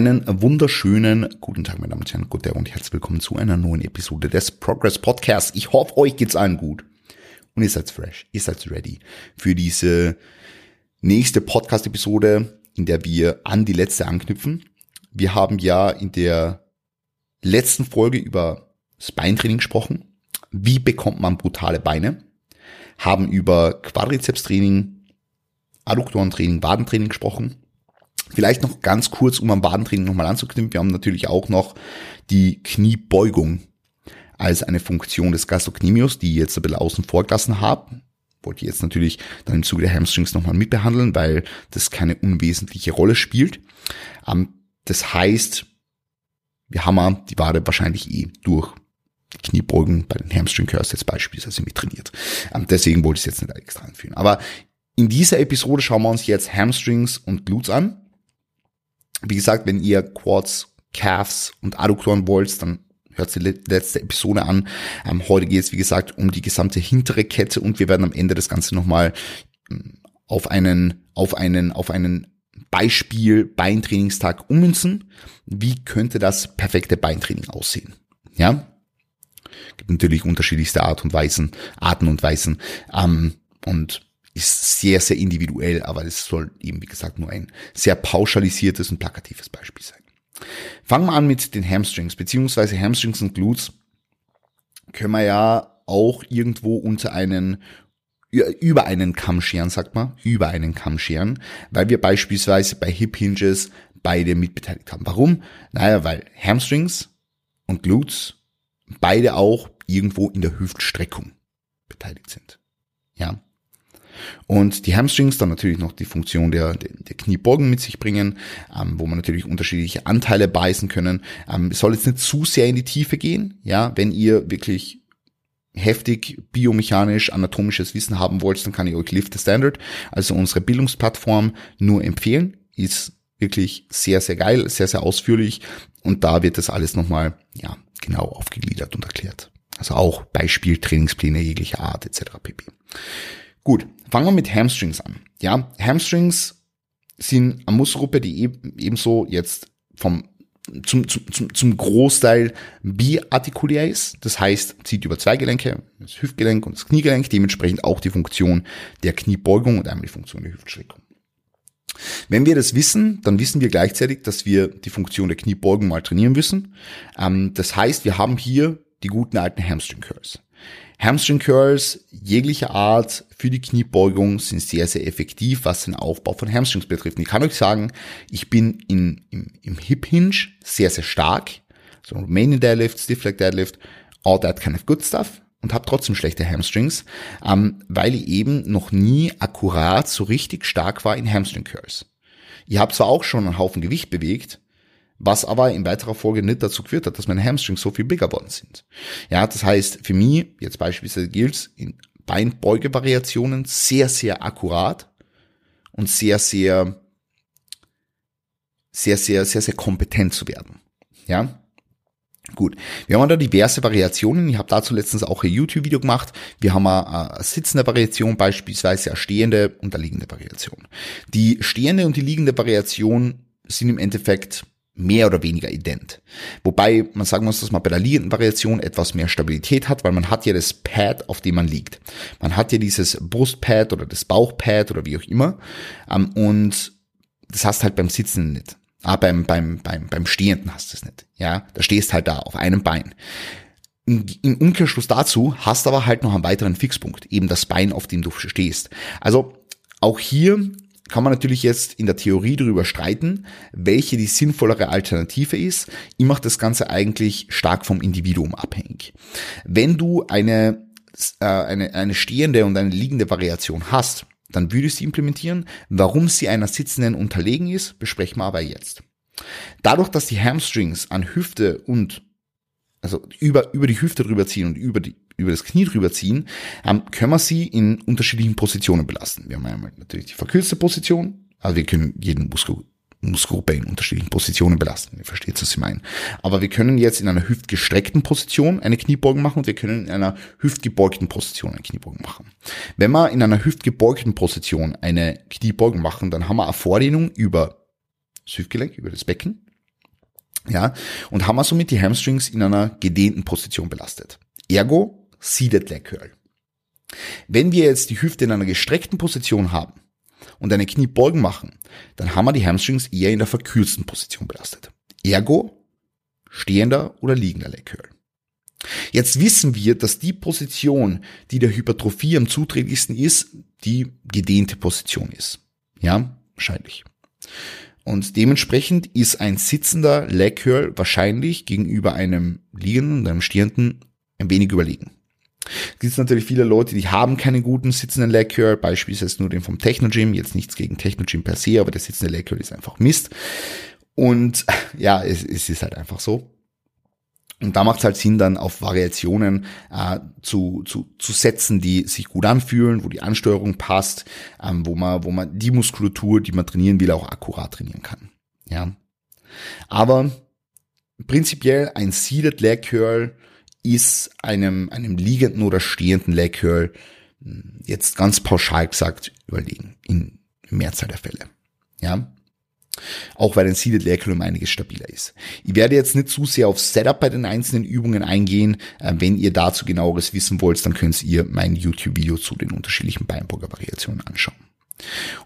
Einen wunderschönen guten Tag, meine Damen und Herren, guten und herzlich willkommen zu einer neuen Episode des Progress Podcasts. Ich hoffe, euch geht's allen gut und ihr seid fresh, ihr seid ready für diese nächste Podcast-Episode, in der wir an die letzte anknüpfen. Wir haben ja in der letzten Folge über das Beintraining gesprochen. Wie bekommt man brutale Beine? Haben über Quadrizepstraining, Adduktorentraining, Wadentraining gesprochen Vielleicht noch ganz kurz, um am Wadentraining nochmal anzuknüpfen. Wir haben natürlich auch noch die Kniebeugung als eine Funktion des Gastrocnemius, die ich jetzt ein bisschen außen vor gelassen habe. Wollte ich jetzt natürlich dann im Zuge der Hamstrings nochmal mitbehandeln, weil das keine unwesentliche Rolle spielt. Ähm, das heißt, wir haben die Wade wahrscheinlich eh durch die Kniebeugen bei den Hamstring Curls jetzt beispielsweise mit trainiert. Ähm, deswegen wollte ich es jetzt nicht extra anführen. Aber in dieser Episode schauen wir uns jetzt Hamstrings und Glutes an. Wie gesagt, wenn ihr Quads, Calves und Adduktoren wollt, dann hört die letzte Episode an. Ähm, heute geht es, wie gesagt, um die gesamte hintere Kette und wir werden am Ende das Ganze nochmal ähm, auf einen, auf einen, auf einen Beispiel Beintrainingstag ummünzen. Wie könnte das perfekte Beintraining aussehen? Ja? Gibt natürlich unterschiedlichste Art und Weisen, Arten und Weisen. Ähm, und ist sehr, sehr individuell, aber es soll eben, wie gesagt, nur ein sehr pauschalisiertes und plakatives Beispiel sein. Fangen wir an mit den Hamstrings, beziehungsweise Hamstrings und Glutes können wir ja auch irgendwo unter einen über einen Kamm scheren, sagt man, über einen Kamm scheren, weil wir beispielsweise bei Hip Hinges beide mitbeteiligt haben. Warum? Naja, weil Hamstrings und Glutes beide auch irgendwo in der Hüftstreckung beteiligt sind. Ja. Und die Hamstrings dann natürlich noch die Funktion der, der, der Kniebeugen mit sich bringen, ähm, wo man natürlich unterschiedliche Anteile beißen können. Ähm, es soll jetzt nicht zu sehr in die Tiefe gehen, ja, wenn ihr wirklich heftig biomechanisch anatomisches Wissen haben wollt, dann kann ich euch Lift the Standard, also unsere Bildungsplattform, nur empfehlen. Ist wirklich sehr, sehr geil, sehr, sehr ausführlich und da wird das alles nochmal, ja, genau aufgegliedert und erklärt. Also auch Beispieltrainingspläne jeglicher Art etc. pp. Gut, fangen wir mit Hamstrings an. Ja, Hamstrings sind eine Muskelgruppe, die ebenso jetzt vom zum, zum, zum Großteil biartikulär ist. Das heißt, zieht über zwei Gelenke, das Hüftgelenk und das Kniegelenk, dementsprechend auch die Funktion der Kniebeugung und einmal die Funktion der Hüftstreckung. Wenn wir das wissen, dann wissen wir gleichzeitig, dass wir die Funktion der Kniebeugung mal trainieren müssen. Ähm, das heißt, wir haben hier die guten alten Hamstring Curls. Hamstring Curls jeglicher Art für die Kniebeugung sind sehr, sehr effektiv, was den Aufbau von Hamstrings betrifft. Ich kann euch sagen, ich bin in, im, im Hip Hinge sehr, sehr stark. So Romanian Deadlift, Stiff Leg Deadlift, all that kind of good stuff und habe trotzdem schlechte Hamstrings, ähm, weil ich eben noch nie akkurat so richtig stark war in Hamstring Curls. Ich habe zwar auch schon einen Haufen Gewicht bewegt, was aber in weiterer Folge nicht dazu geführt hat, dass meine Hamstrings so viel bigger worden sind. Ja, das heißt, für mich, jetzt beispielsweise gilt in Beinbeuge-Variationen sehr, sehr akkurat und sehr, sehr, sehr, sehr, sehr, sehr kompetent zu werden. Ja, Gut, wir haben da diverse Variationen. Ich habe dazu letztens auch ein YouTube-Video gemacht. Wir haben eine, eine sitzende Variation, beispielsweise eine stehende und eine liegende Variation. Die stehende und die liegende Variation sind im Endeffekt mehr oder weniger ident. Wobei man sagen muss, dass man bei der liegenden Variation etwas mehr Stabilität hat, weil man hat ja das Pad, auf dem man liegt. Man hat ja dieses Brustpad oder das Bauchpad oder wie auch immer. Ähm, und das hast halt beim Sitzen nicht. Ah, beim, beim, beim, beim Stehenden hast du es nicht. Ja, da stehst halt da auf einem Bein. Im Umkehrschluss dazu hast aber halt noch einen weiteren Fixpunkt, eben das Bein, auf dem du stehst. Also auch hier kann man natürlich jetzt in der Theorie darüber streiten, welche die sinnvollere Alternative ist. Ich mache das Ganze eigentlich stark vom Individuum abhängig. Wenn du eine, äh, eine, eine stehende und eine liegende Variation hast, dann würde ich sie implementieren. Warum sie einer sitzenden unterlegen ist, besprechen wir aber jetzt. Dadurch, dass die Hamstrings an Hüfte und also über, über die Hüfte drüber ziehen und über die, über das Knie drüber ziehen, ähm, können wir sie in unterschiedlichen Positionen belasten. Wir haben einmal natürlich die verkürzte Position, also wir können jeden Muskel, Muskelgruppe in unterschiedlichen Positionen belasten. Ihr versteht, was ich meine. Aber wir können jetzt in einer hüftgestreckten Position eine Kniebeugen machen und wir können in einer hüftgebeugten Position eine Kniebeugen machen. Wenn wir in einer hüftgebeugten Position eine Kniebeugen machen, dann haben wir eine Vordehnung über das Hüftgelenk, über das Becken. Ja, und haben wir somit die Hamstrings in einer gedehnten Position belastet. Ergo, Seated Leg Curl. Wenn wir jetzt die Hüfte in einer gestreckten Position haben und eine Kniebeugen machen, dann haben wir die Hamstrings eher in der verkürzten Position belastet. Ergo, stehender oder liegender Leg Curl. Jetzt wissen wir, dass die Position, die der Hypertrophie am zuträglichsten ist, die gedehnte Position ist. Ja, wahrscheinlich. Und dementsprechend ist ein sitzender Leg Curl wahrscheinlich gegenüber einem liegenden und einem stehenden ein wenig überlegen. Es gibt natürlich viele Leute, die haben keinen guten sitzenden Leg Curl, beispielsweise nur den vom Techno Gym, jetzt nichts gegen Techno Gym per se, aber der sitzende Leg Curl ist einfach Mist. Und ja, es, es ist halt einfach so. Und da macht es halt Sinn, dann auf Variationen äh, zu, zu, zu setzen, die sich gut anfühlen, wo die Ansteuerung passt, ähm, wo man, wo man die Muskulatur, die man trainieren will, auch akkurat trainieren kann. Ja. Aber prinzipiell ein Seated Leg Curl ist einem, einem liegenden oder stehenden Leg Curl hm, jetzt ganz pauschal gesagt überlegen, in Mehrzahl der Fälle. Ja. Auch weil ein Seated Leg Curl um einiges stabiler ist. Ich werde jetzt nicht zu sehr auf Setup bei den einzelnen Übungen eingehen. Äh, wenn ihr dazu genaueres wissen wollt, dann könnt ihr mein YouTube-Video zu den unterschiedlichen Beinburger-Variationen anschauen.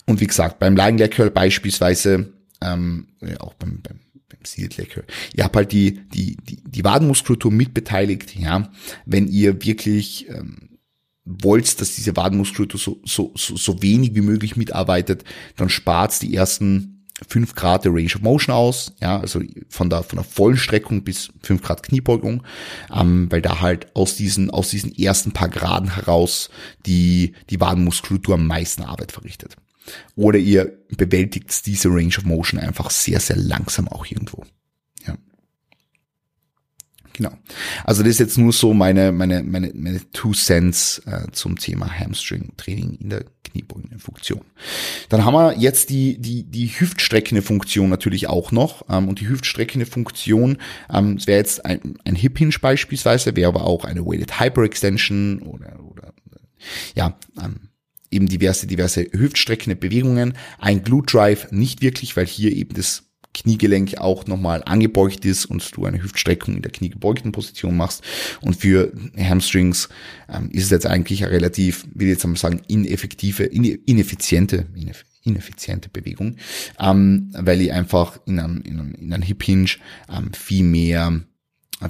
Und wie gesagt, beim Lying Leg Curl beispielsweise, ähm, auch beim, beim beim Seated Leg Curl. Ihr habt halt die, die, die, die Wadenmuskulatur mitbeteiligt, ja. Wenn ihr wirklich ähm, wollt, dass diese Wadenmuskulatur so, so, so, so wenig wie möglich mitarbeitet, dann spart die ersten 5 Grad der Range of Motion aus, ja, also von der, von der vollen Streckung bis 5 Grad Kniebeugung, ähm, weil da halt aus diesen, aus diesen ersten paar Graden heraus die, die Wadenmuskulatur am meisten Arbeit verrichtet. Oder ihr bewältigt diese Range of Motion einfach sehr, sehr langsam auch irgendwo. Genau. Also das ist jetzt nur so meine, meine, meine, meine Two Cents äh, zum Thema Hamstring-Training in der kniebeugenden Funktion. Dann haben wir jetzt die, die, die hüftstreckende Funktion natürlich auch noch. Ähm, und die hüftstreckende Funktion, ähm, das wäre jetzt ein, ein Hip Hinge beispielsweise, wäre aber auch eine Weighted Hyperextension oder, oder ja, ähm, eben diverse, diverse hüftstreckende Bewegungen. Ein Glute Drive nicht wirklich, weil hier eben das Kniegelenk auch nochmal angebeugt ist und du eine Hüftstreckung in der kniegebeugten Position machst. Und für Hamstrings ähm, ist es jetzt eigentlich eine relativ, will ich jetzt mal sagen, ineffektive, ineffiziente, ineffiziente Bewegung, ähm, weil ich einfach in einem, in einem, in einem Hip Hinge ähm, viel mehr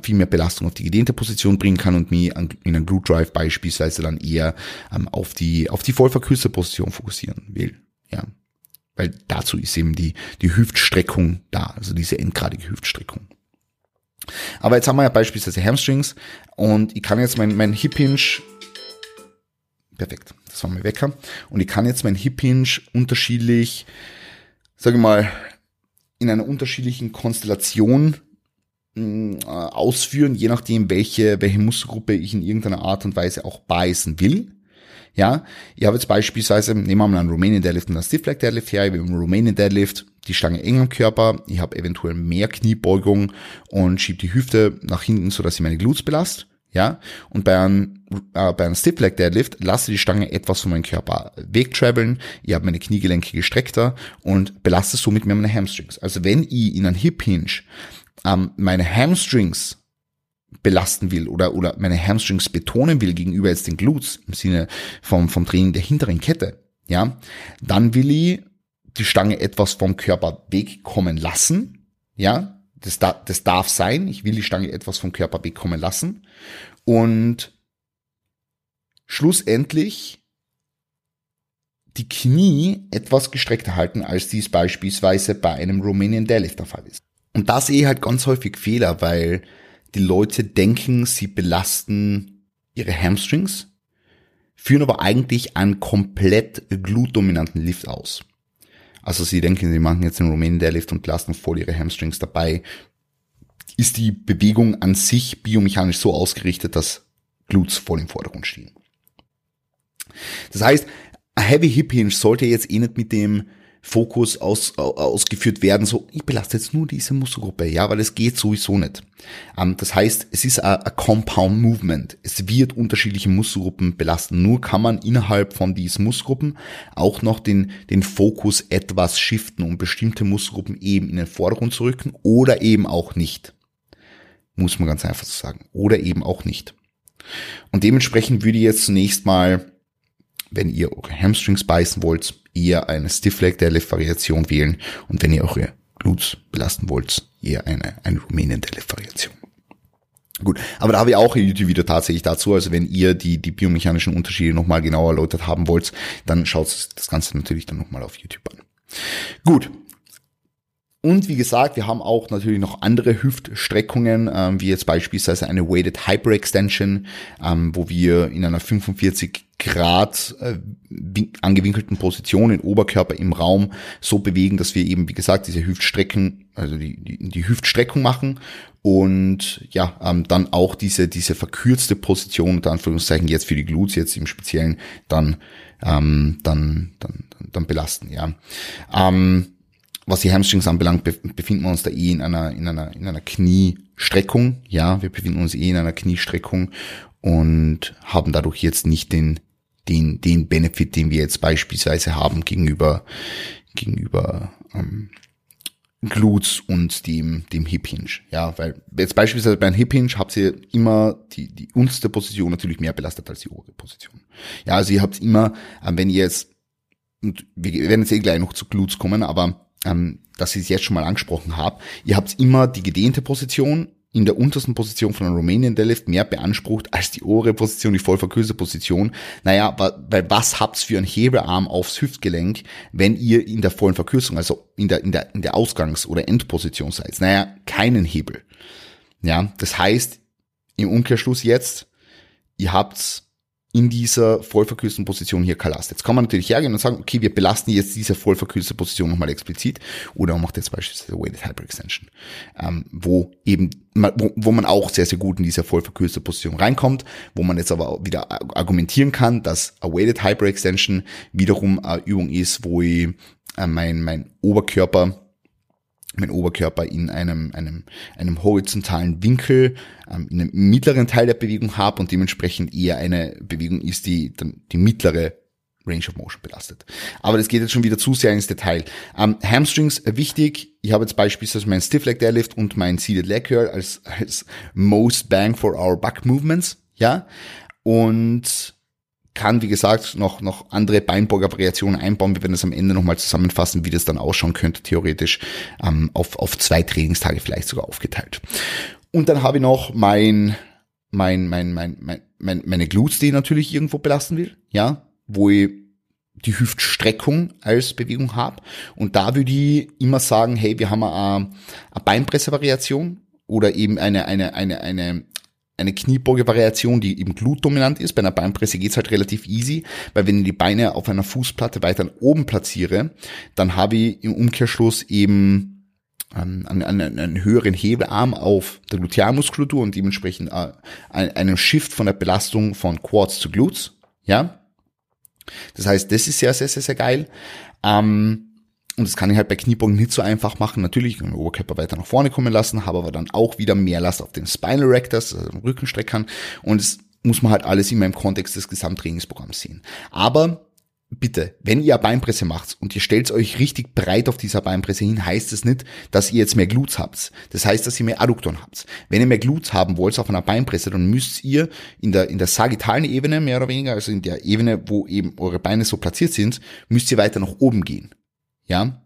viel mehr Belastung auf die gedehnte Position bringen kann und mich in einem Glute Drive beispielsweise dann eher ähm, auf die auf die voll verkürzte Position fokussieren will. Ja, weil dazu ist eben die, die Hüftstreckung da, also diese endgradige Hüftstreckung. Aber jetzt haben wir ja beispielsweise Hamstrings und ich kann jetzt mein, mein Hip Hinge, perfekt, das war mein Wecker, und ich kann jetzt mein Hip Hinge unterschiedlich, sage mal, in einer unterschiedlichen Konstellation mh, äh, ausführen, je nachdem, welche, welche Muskelgruppe ich in irgendeiner Art und Weise auch beißen will. Ja, ich habe jetzt beispielsweise, nehmen wir mal einen Romanian Deadlift und einen Stiff Leg Deadlift her, ich habe im Romanian Deadlift die Stange eng am Körper, ich habe eventuell mehr Kniebeugung und schiebe die Hüfte nach hinten, so dass ich meine Glutes belast. Ja, und bei einem, äh, bei einem Stiff Leg Deadlift lasse die Stange etwas von meinem Körper wegtraveln, ich habe meine Kniegelenke gestreckter und belaste somit mehr meine Hamstrings. Also wenn ich in einem Hip Hinge ähm, meine Hamstrings belasten will oder, oder meine Hamstrings betonen will gegenüber jetzt den Glutes im Sinne vom, vom Training der hinteren Kette, ja, dann will ich die Stange etwas vom Körper wegkommen lassen, ja, das, da, das darf sein, ich will die Stange etwas vom Körper wegkommen lassen und schlussendlich die Knie etwas gestreckter halten, als dies beispielsweise bei einem Romanian Deadlift der Fall ist. Und da sehe ich halt ganz häufig Fehler, weil die Leute denken, sie belasten ihre Hamstrings, führen aber eigentlich einen komplett glutdominanten Lift aus. Also sie denken, sie machen jetzt den Romanian Deadlift und lassen voll ihre Hamstrings dabei. Ist die Bewegung an sich biomechanisch so ausgerichtet, dass Glutes voll im Vordergrund stehen. Das heißt, ein Heavy Hip Hinge sollte jetzt eh nicht mit dem Fokus aus, ausgeführt werden, so, ich belaste jetzt nur diese Muskelgruppe, ja, weil es geht sowieso nicht. Ähm, das heißt, es ist ein Compound Movement. Es wird unterschiedliche Muskelgruppen belasten. Nur kann man innerhalb von diesen Muskelgruppen auch noch den, den Fokus etwas shiften, um bestimmte Muskelgruppen eben in den Vordergrund zu rücken oder eben auch nicht. Muss man ganz einfach so sagen. Oder eben auch nicht. Und dementsprechend würde ich jetzt zunächst mal, wenn ihr eure Hamstrings beißen wollt, eher eine Stiff Leg Deadlift Variation wählen und wenn ihr eure Glutes belasten wollt, eher eine, eine Romanian Deadlift Variation. Gut, aber da habe ich auch ein YouTube-Video tatsächlich dazu. Also wenn ihr die, die biomechanischen Unterschiede nochmal genauer erläutert haben wollt, dann schaut das Ganze natürlich dann nochmal auf YouTube an. Gut, und wie gesagt, wir haben auch natürlich noch andere Hüftstreckungen, ähm, wie jetzt beispielsweise eine Weighted Hyperextension, ähm, wo wir in einer 45 Grad äh, angewinkelten Position in Oberkörper im Raum so bewegen, dass wir eben, wie gesagt, diese Hüftstrecken, also die, die, die Hüftstreckung machen und ja, ähm, dann auch diese, diese verkürzte Position, unter Anführungszeichen jetzt für die Glutes, jetzt im Speziellen, dann, ähm, dann, dann, dann belasten, ja. Ähm, was die Hamstrings anbelangt, befinden wir uns da eh in einer, in einer, in einer Kniestreckung. Ja, wir befinden uns eh in einer Kniestreckung und haben dadurch jetzt nicht den, den, den Benefit, den wir jetzt beispielsweise haben gegenüber, gegenüber, ähm, Glutes und dem, dem Hip Hinge. Ja, weil jetzt beispielsweise beim Hip Hinge habt ihr immer die, die unterste Position natürlich mehr belastet als die obere Position. Ja, also ihr habt immer, äh, wenn ihr jetzt, und wir werden jetzt eh gleich noch zu Glutes kommen, aber ähm, dass ich es jetzt schon mal angesprochen habe, ihr habt immer die gedehnte Position in der untersten Position von einer Romanian Deadlift mehr beansprucht als die obere Position, die voll verkürzte Position. Naja, weil was habt's für einen Hebelarm aufs Hüftgelenk, wenn ihr in der vollen Verkürzung, also in der, in der, in der Ausgangs- oder Endposition seid? Naja, keinen Hebel. Ja, das heißt, im Umkehrschluss jetzt, ihr habt's in dieser vollverkürzten Position hier Kalast. Jetzt kann man natürlich hergehen und sagen, okay, wir belasten jetzt diese vollverkürzte Position nochmal explizit oder man macht jetzt beispielsweise Weighted Hyperextension, ähm, wo eben, wo, wo man auch sehr, sehr gut in diese vollverkürzte Position reinkommt, wo man jetzt aber wieder argumentieren kann, dass a Weighted Hyperextension wiederum eine Übung ist, wo ich äh, mein, mein Oberkörper mein Oberkörper in einem, einem, einem horizontalen Winkel, ähm, in einem mittleren Teil der Bewegung habe und dementsprechend eher eine Bewegung ist, die dann die mittlere Range of Motion belastet. Aber das geht jetzt schon wieder zu sehr ins Detail. Ähm, Hamstrings äh, wichtig. Ich habe jetzt beispielsweise mein Stiff Leg Deadlift und mein Seated Leg Curl als, als most bang for our back movements. Ja. Und kann, wie gesagt, noch, noch andere Beinburger-Variationen einbauen. Wir werden das am Ende nochmal zusammenfassen, wie das dann ausschauen könnte, theoretisch, ähm, auf, auf zwei Trainingstage vielleicht sogar aufgeteilt. Und dann habe ich noch mein, mein, mein, mein, mein, mein meine Glutes, die ich natürlich irgendwo belasten will, ja, wo ich die Hüftstreckung als Bewegung habe. Und da würde ich immer sagen, hey, wir haben eine, eine Beinpresse-Variation oder eben eine, eine, eine, eine, eine Kniebeuge-Variation, die eben glutdominant ist. Bei einer Beinpresse geht's halt relativ easy, weil wenn ich die Beine auf einer Fußplatte weiter oben platziere, dann habe ich im Umkehrschluss eben ähm, einen, einen, einen höheren Hebelarm auf der Glutealmuskulatur und dementsprechend äh, einen Shift von der Belastung von Quads zu Glutes. Ja, das heißt, das ist sehr, sehr, sehr, sehr geil. Ähm, und das kann ich halt bei Kniebeugen nicht so einfach machen. Natürlich kann ich den Oberkörper weiter nach vorne kommen lassen, habe aber dann auch wieder mehr Last auf den Spinal Rectors, also den Rückenstreckern. Und das muss man halt alles immer im Kontext des Gesamttrainingsprogramms sehen. Aber bitte, wenn ihr Beinpresse macht und ihr stellt euch richtig breit auf dieser Beinpresse hin, heißt es nicht, dass ihr jetzt mehr Glutes habt. Das heißt, dass ihr mehr Adduktoren habt. Wenn ihr mehr Glutes haben wollt auf einer Beinpresse, dann müsst ihr in der, in der sagittalen Ebene, mehr oder weniger, also in der Ebene, wo eben eure Beine so platziert sind, müsst ihr weiter nach oben gehen. Ja?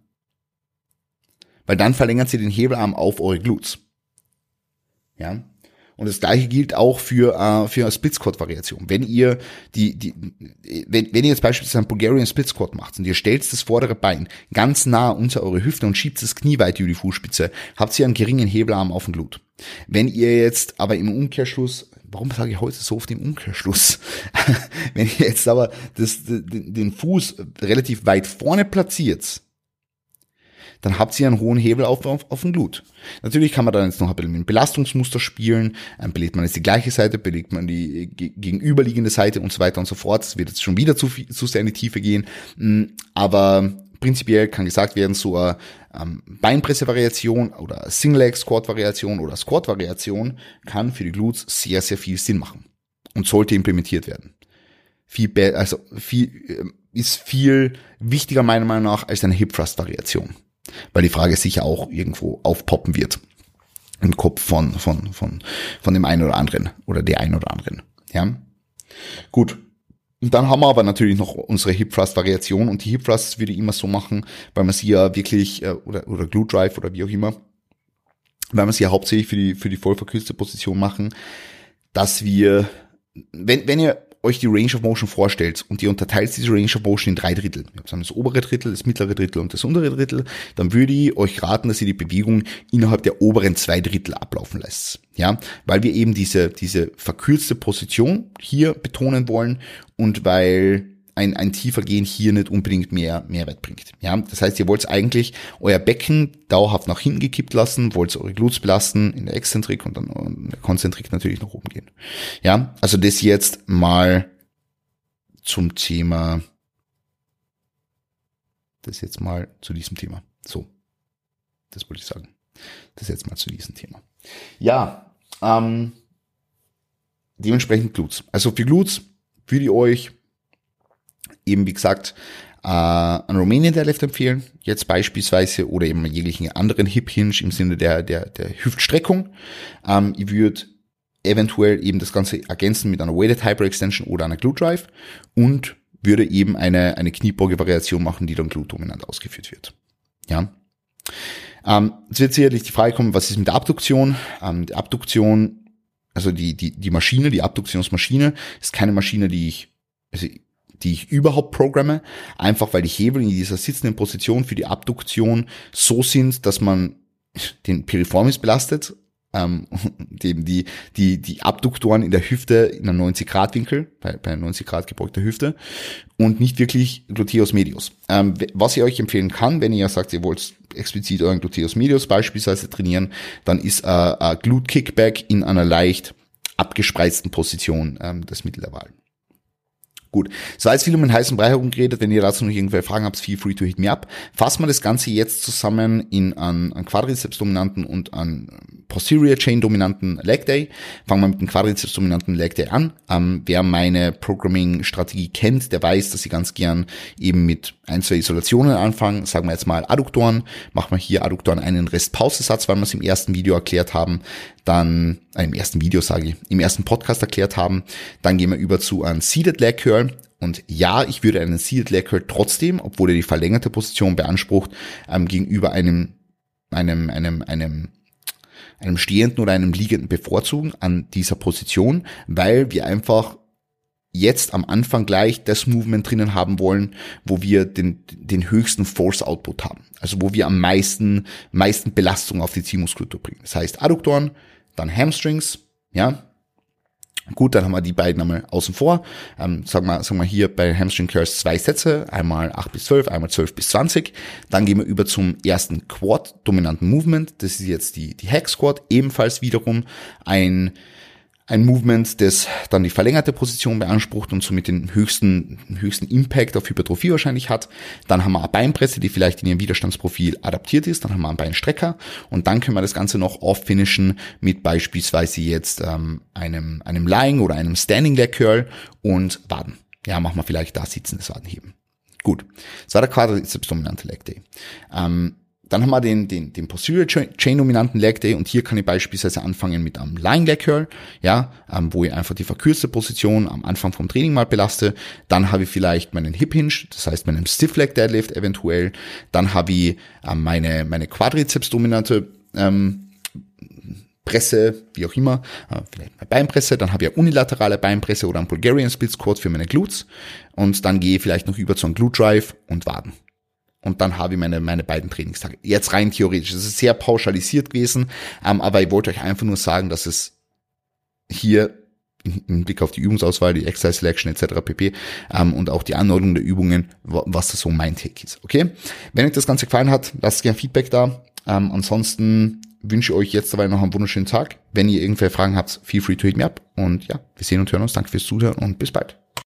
Weil dann verlängert sie den Hebelarm auf eure Glutes. Ja? Und das gleiche gilt auch für, äh, für eine Split Squat Variation. Wenn ihr die, die, wenn, wenn ihr jetzt beispielsweise einen Bulgarian Split Squat macht und ihr stellt das vordere Bein ganz nah unter eure Hüfte und schiebt das Knie weit über die Fußspitze, habt ihr einen geringen Hebelarm auf dem Glut. Wenn ihr jetzt aber im Umkehrschluss warum sage ich heute so oft im Umkehrschluss? Wenn ihr jetzt aber das, den, den Fuß relativ weit vorne platziert, dann habt ihr einen hohen Hebel auf, auf, auf den Glut. Natürlich kann man dann jetzt noch ein bisschen mit dem Belastungsmuster spielen, ähm, belegt man jetzt die gleiche Seite, belegt man die gegenüberliegende Seite und so weiter und so fort. Das wird jetzt schon wieder zu, viel, zu sehr in die Tiefe gehen. Mm, aber prinzipiell kann gesagt werden, so eine ähm, Beinpresse-Variation oder Single-Leg-Squat-Variation oder Squat-Variation kann für die Glutes sehr, sehr viel Sinn machen und sollte implementiert werden. Viel, also viel, äh, ist viel wichtiger meiner Meinung nach als eine Hip-Thrust-Variation, weil die Frage sicher auch irgendwo aufpoppen wird im Kopf von, von, von, von dem einen oder anderen oder der einen oder anderen. Ja, gut. Und dann haben wir aber natürlich noch unsere Hip Thrust Variation und die Hip Thrusts würde ich immer so machen, weil man sie ja wirklich äh, oder oder Glute Drive oder wie auch immer, weil man sie ja hauptsächlich für die für die voll verkürzte Position machen, dass wir wenn wenn ihr euch die Range of Motion vorstellt und ihr unterteilt diese Range of Motion in drei Drittel, ihr habt das obere Drittel, das mittlere Drittel und das untere Drittel, dann würde ich euch raten, dass ihr die Bewegung innerhalb der oberen zwei Drittel ablaufen lässt. Ja, weil wir eben diese, diese verkürzte Position hier betonen wollen und weil ein, ein tiefer Gehen hier nicht unbedingt mehr Mehrwert bringt. Ja, das heißt, ihr wollt eigentlich euer Becken dauerhaft nach hinten gekippt lassen, wollt eure Glutes belasten in der Exzentrik und dann in der Konzentrik natürlich nach oben gehen. Ja, also das jetzt mal zum Thema, das jetzt mal zu diesem Thema. So, das wollte ich sagen. Das jetzt mal zu diesem Thema. Ja, ähm, dementsprechend Glutes. Also für Glutes würde ich euch eben wie gesagt äh, an Romanian Deadlift empfehlen, jetzt beispielsweise, oder eben jeglichen anderen Hip Hinge im Sinne der, der, der Hüftstreckung. Ähm, ich würde eventuell eben das Ganze ergänzen mit einer Weighted Hyperextension oder einer Glute Drive und würde eben eine, eine Kniebeuge-Variation machen, die dann glute-dominant ausgeführt wird. Ja. Ähm, es wird sicherlich die Frage kommen, was ist mit der Abduktion? Ähm, die Abduktion, also die, die, die Maschine, die Abduktionsmaschine, ist keine Maschine, die ich, also die ich überhaupt programme, einfach weil die Hebel in dieser sitzenden Position für die Abduktion so sind, dass man den Piriformis belastet, ähm, dem die, die, die Abduktoren in der Hüfte in einem 90-Grad-Winkel, bei, bei 90 Grad gebeugter Hüfte und nicht wirklich Gluteus medius. Ähm, was ich euch empfehlen kann, wenn ihr sagt, ihr wollt explizit euren Gluteus medius beispielsweise trainieren, dann ist äh, Glute Kickback in einer leicht abgespreizten Position ähm, das Mittel der Wahl. Gut, so als viel um den heißen Brei herumgeredet. Wenn ihr dazu noch irgendwelche Fragen habt, feel free to hit me up. Fassen wir das Ganze jetzt zusammen in an, an Quadrizeps-dominanten und an Posterior Chain dominanten Leg Day. Fangen wir mit dem Quadrizeps dominanten Leg Day an. Ähm, wer meine Programming Strategie kennt, der weiß, dass ich ganz gern eben mit ein, zwei Isolationen anfange. Sagen wir jetzt mal Adduktoren. Machen wir hier Adduktoren einen Rest-Pause-Satz, weil wir es im ersten Video erklärt haben. Dann, äh, im ersten Video sage ich, im ersten Podcast erklärt haben. Dann gehen wir über zu einem Seated Leg Curl. Und ja, ich würde einen Seated Leg Curl trotzdem, obwohl er die verlängerte Position beansprucht, ähm, gegenüber einem, einem, einem, einem einem stehenden oder einem liegenden bevorzugen an dieser Position, weil wir einfach jetzt am Anfang gleich das Movement drinnen haben wollen, wo wir den, den höchsten Force Output haben. Also wo wir am meisten, meisten Belastung auf die Zielmuskulatur bringen. Das heißt Adduktoren, dann Hamstrings, ja, Gut, dann haben wir die beiden einmal außen vor. Ähm, sagen wir, sagen wir hier bei Hamstring Curls zwei Sätze, einmal 8 bis 12, einmal 12 bis 20. Dann gehen wir über zum ersten Quad-dominanten Movement. Das ist jetzt die, die Hack Squat, ebenfalls wiederum ein ein Movement, das dann die verlängerte Position beansprucht und somit den höchsten, höchsten Impact auf Hypertrophie wahrscheinlich hat. Dann haben wir eine Beinpresse, die vielleicht in ihrem Widerstandsprofil adaptiert ist. Dann haben wir einen Beinstrecker und dann können wir das Ganze noch off-finishen mit beispielsweise jetzt ähm, einem, einem Lying oder einem Standing Leg Curl und Waden. Ja, machen wir vielleicht da sitzendes Wadenheben. Gut, das war der Quadrizeps dominante Leg Day. Ähm, dann haben wir den, den, den Posterior Chain dominanten Leg Day und hier kann ich beispielsweise anfangen mit einem Lying Leg Curl, ja, ähm, wo ich einfach die verkürzte Position am Anfang vom Training mal belaste. Dann habe ich vielleicht meinen Hip Hinge, das heißt meinen Stiff Leg Deadlift eventuell. Dann habe ich ähm, meine, meine Quadrizeps dominante ähm, Presse, wie auch immer, äh, vielleicht eine Beinpresse, dann habe ich eine unilaterale Beinpresse oder einen Bulgarian Split Squat für meine Glutes und dann gehe ich vielleicht noch über zu einem Glute Drive und Waden und dann habe ich meine, meine beiden Trainingstage. Jetzt rein theoretisch. Das ist sehr pauschalisiert gewesen, ähm, aber ich wollte euch einfach nur sagen, dass es hier im Blick auf die Übungsauswahl, die Exercise Selection etc. pp. Ähm, und auch die Anordnung der Übungen, was das so mein Take ist. Okay? Wenn euch das Ganze gefallen hat, lasst gerne Feedback da. Ähm, ansonsten wünsche ich euch jetzt dabei noch einen wunderschönen Tag. Wenn ihr irgendwelche Fragen habt, feel free to hit me up. Und ja, wir sehen und hören uns. Danke fürs Zuhören und bis bald.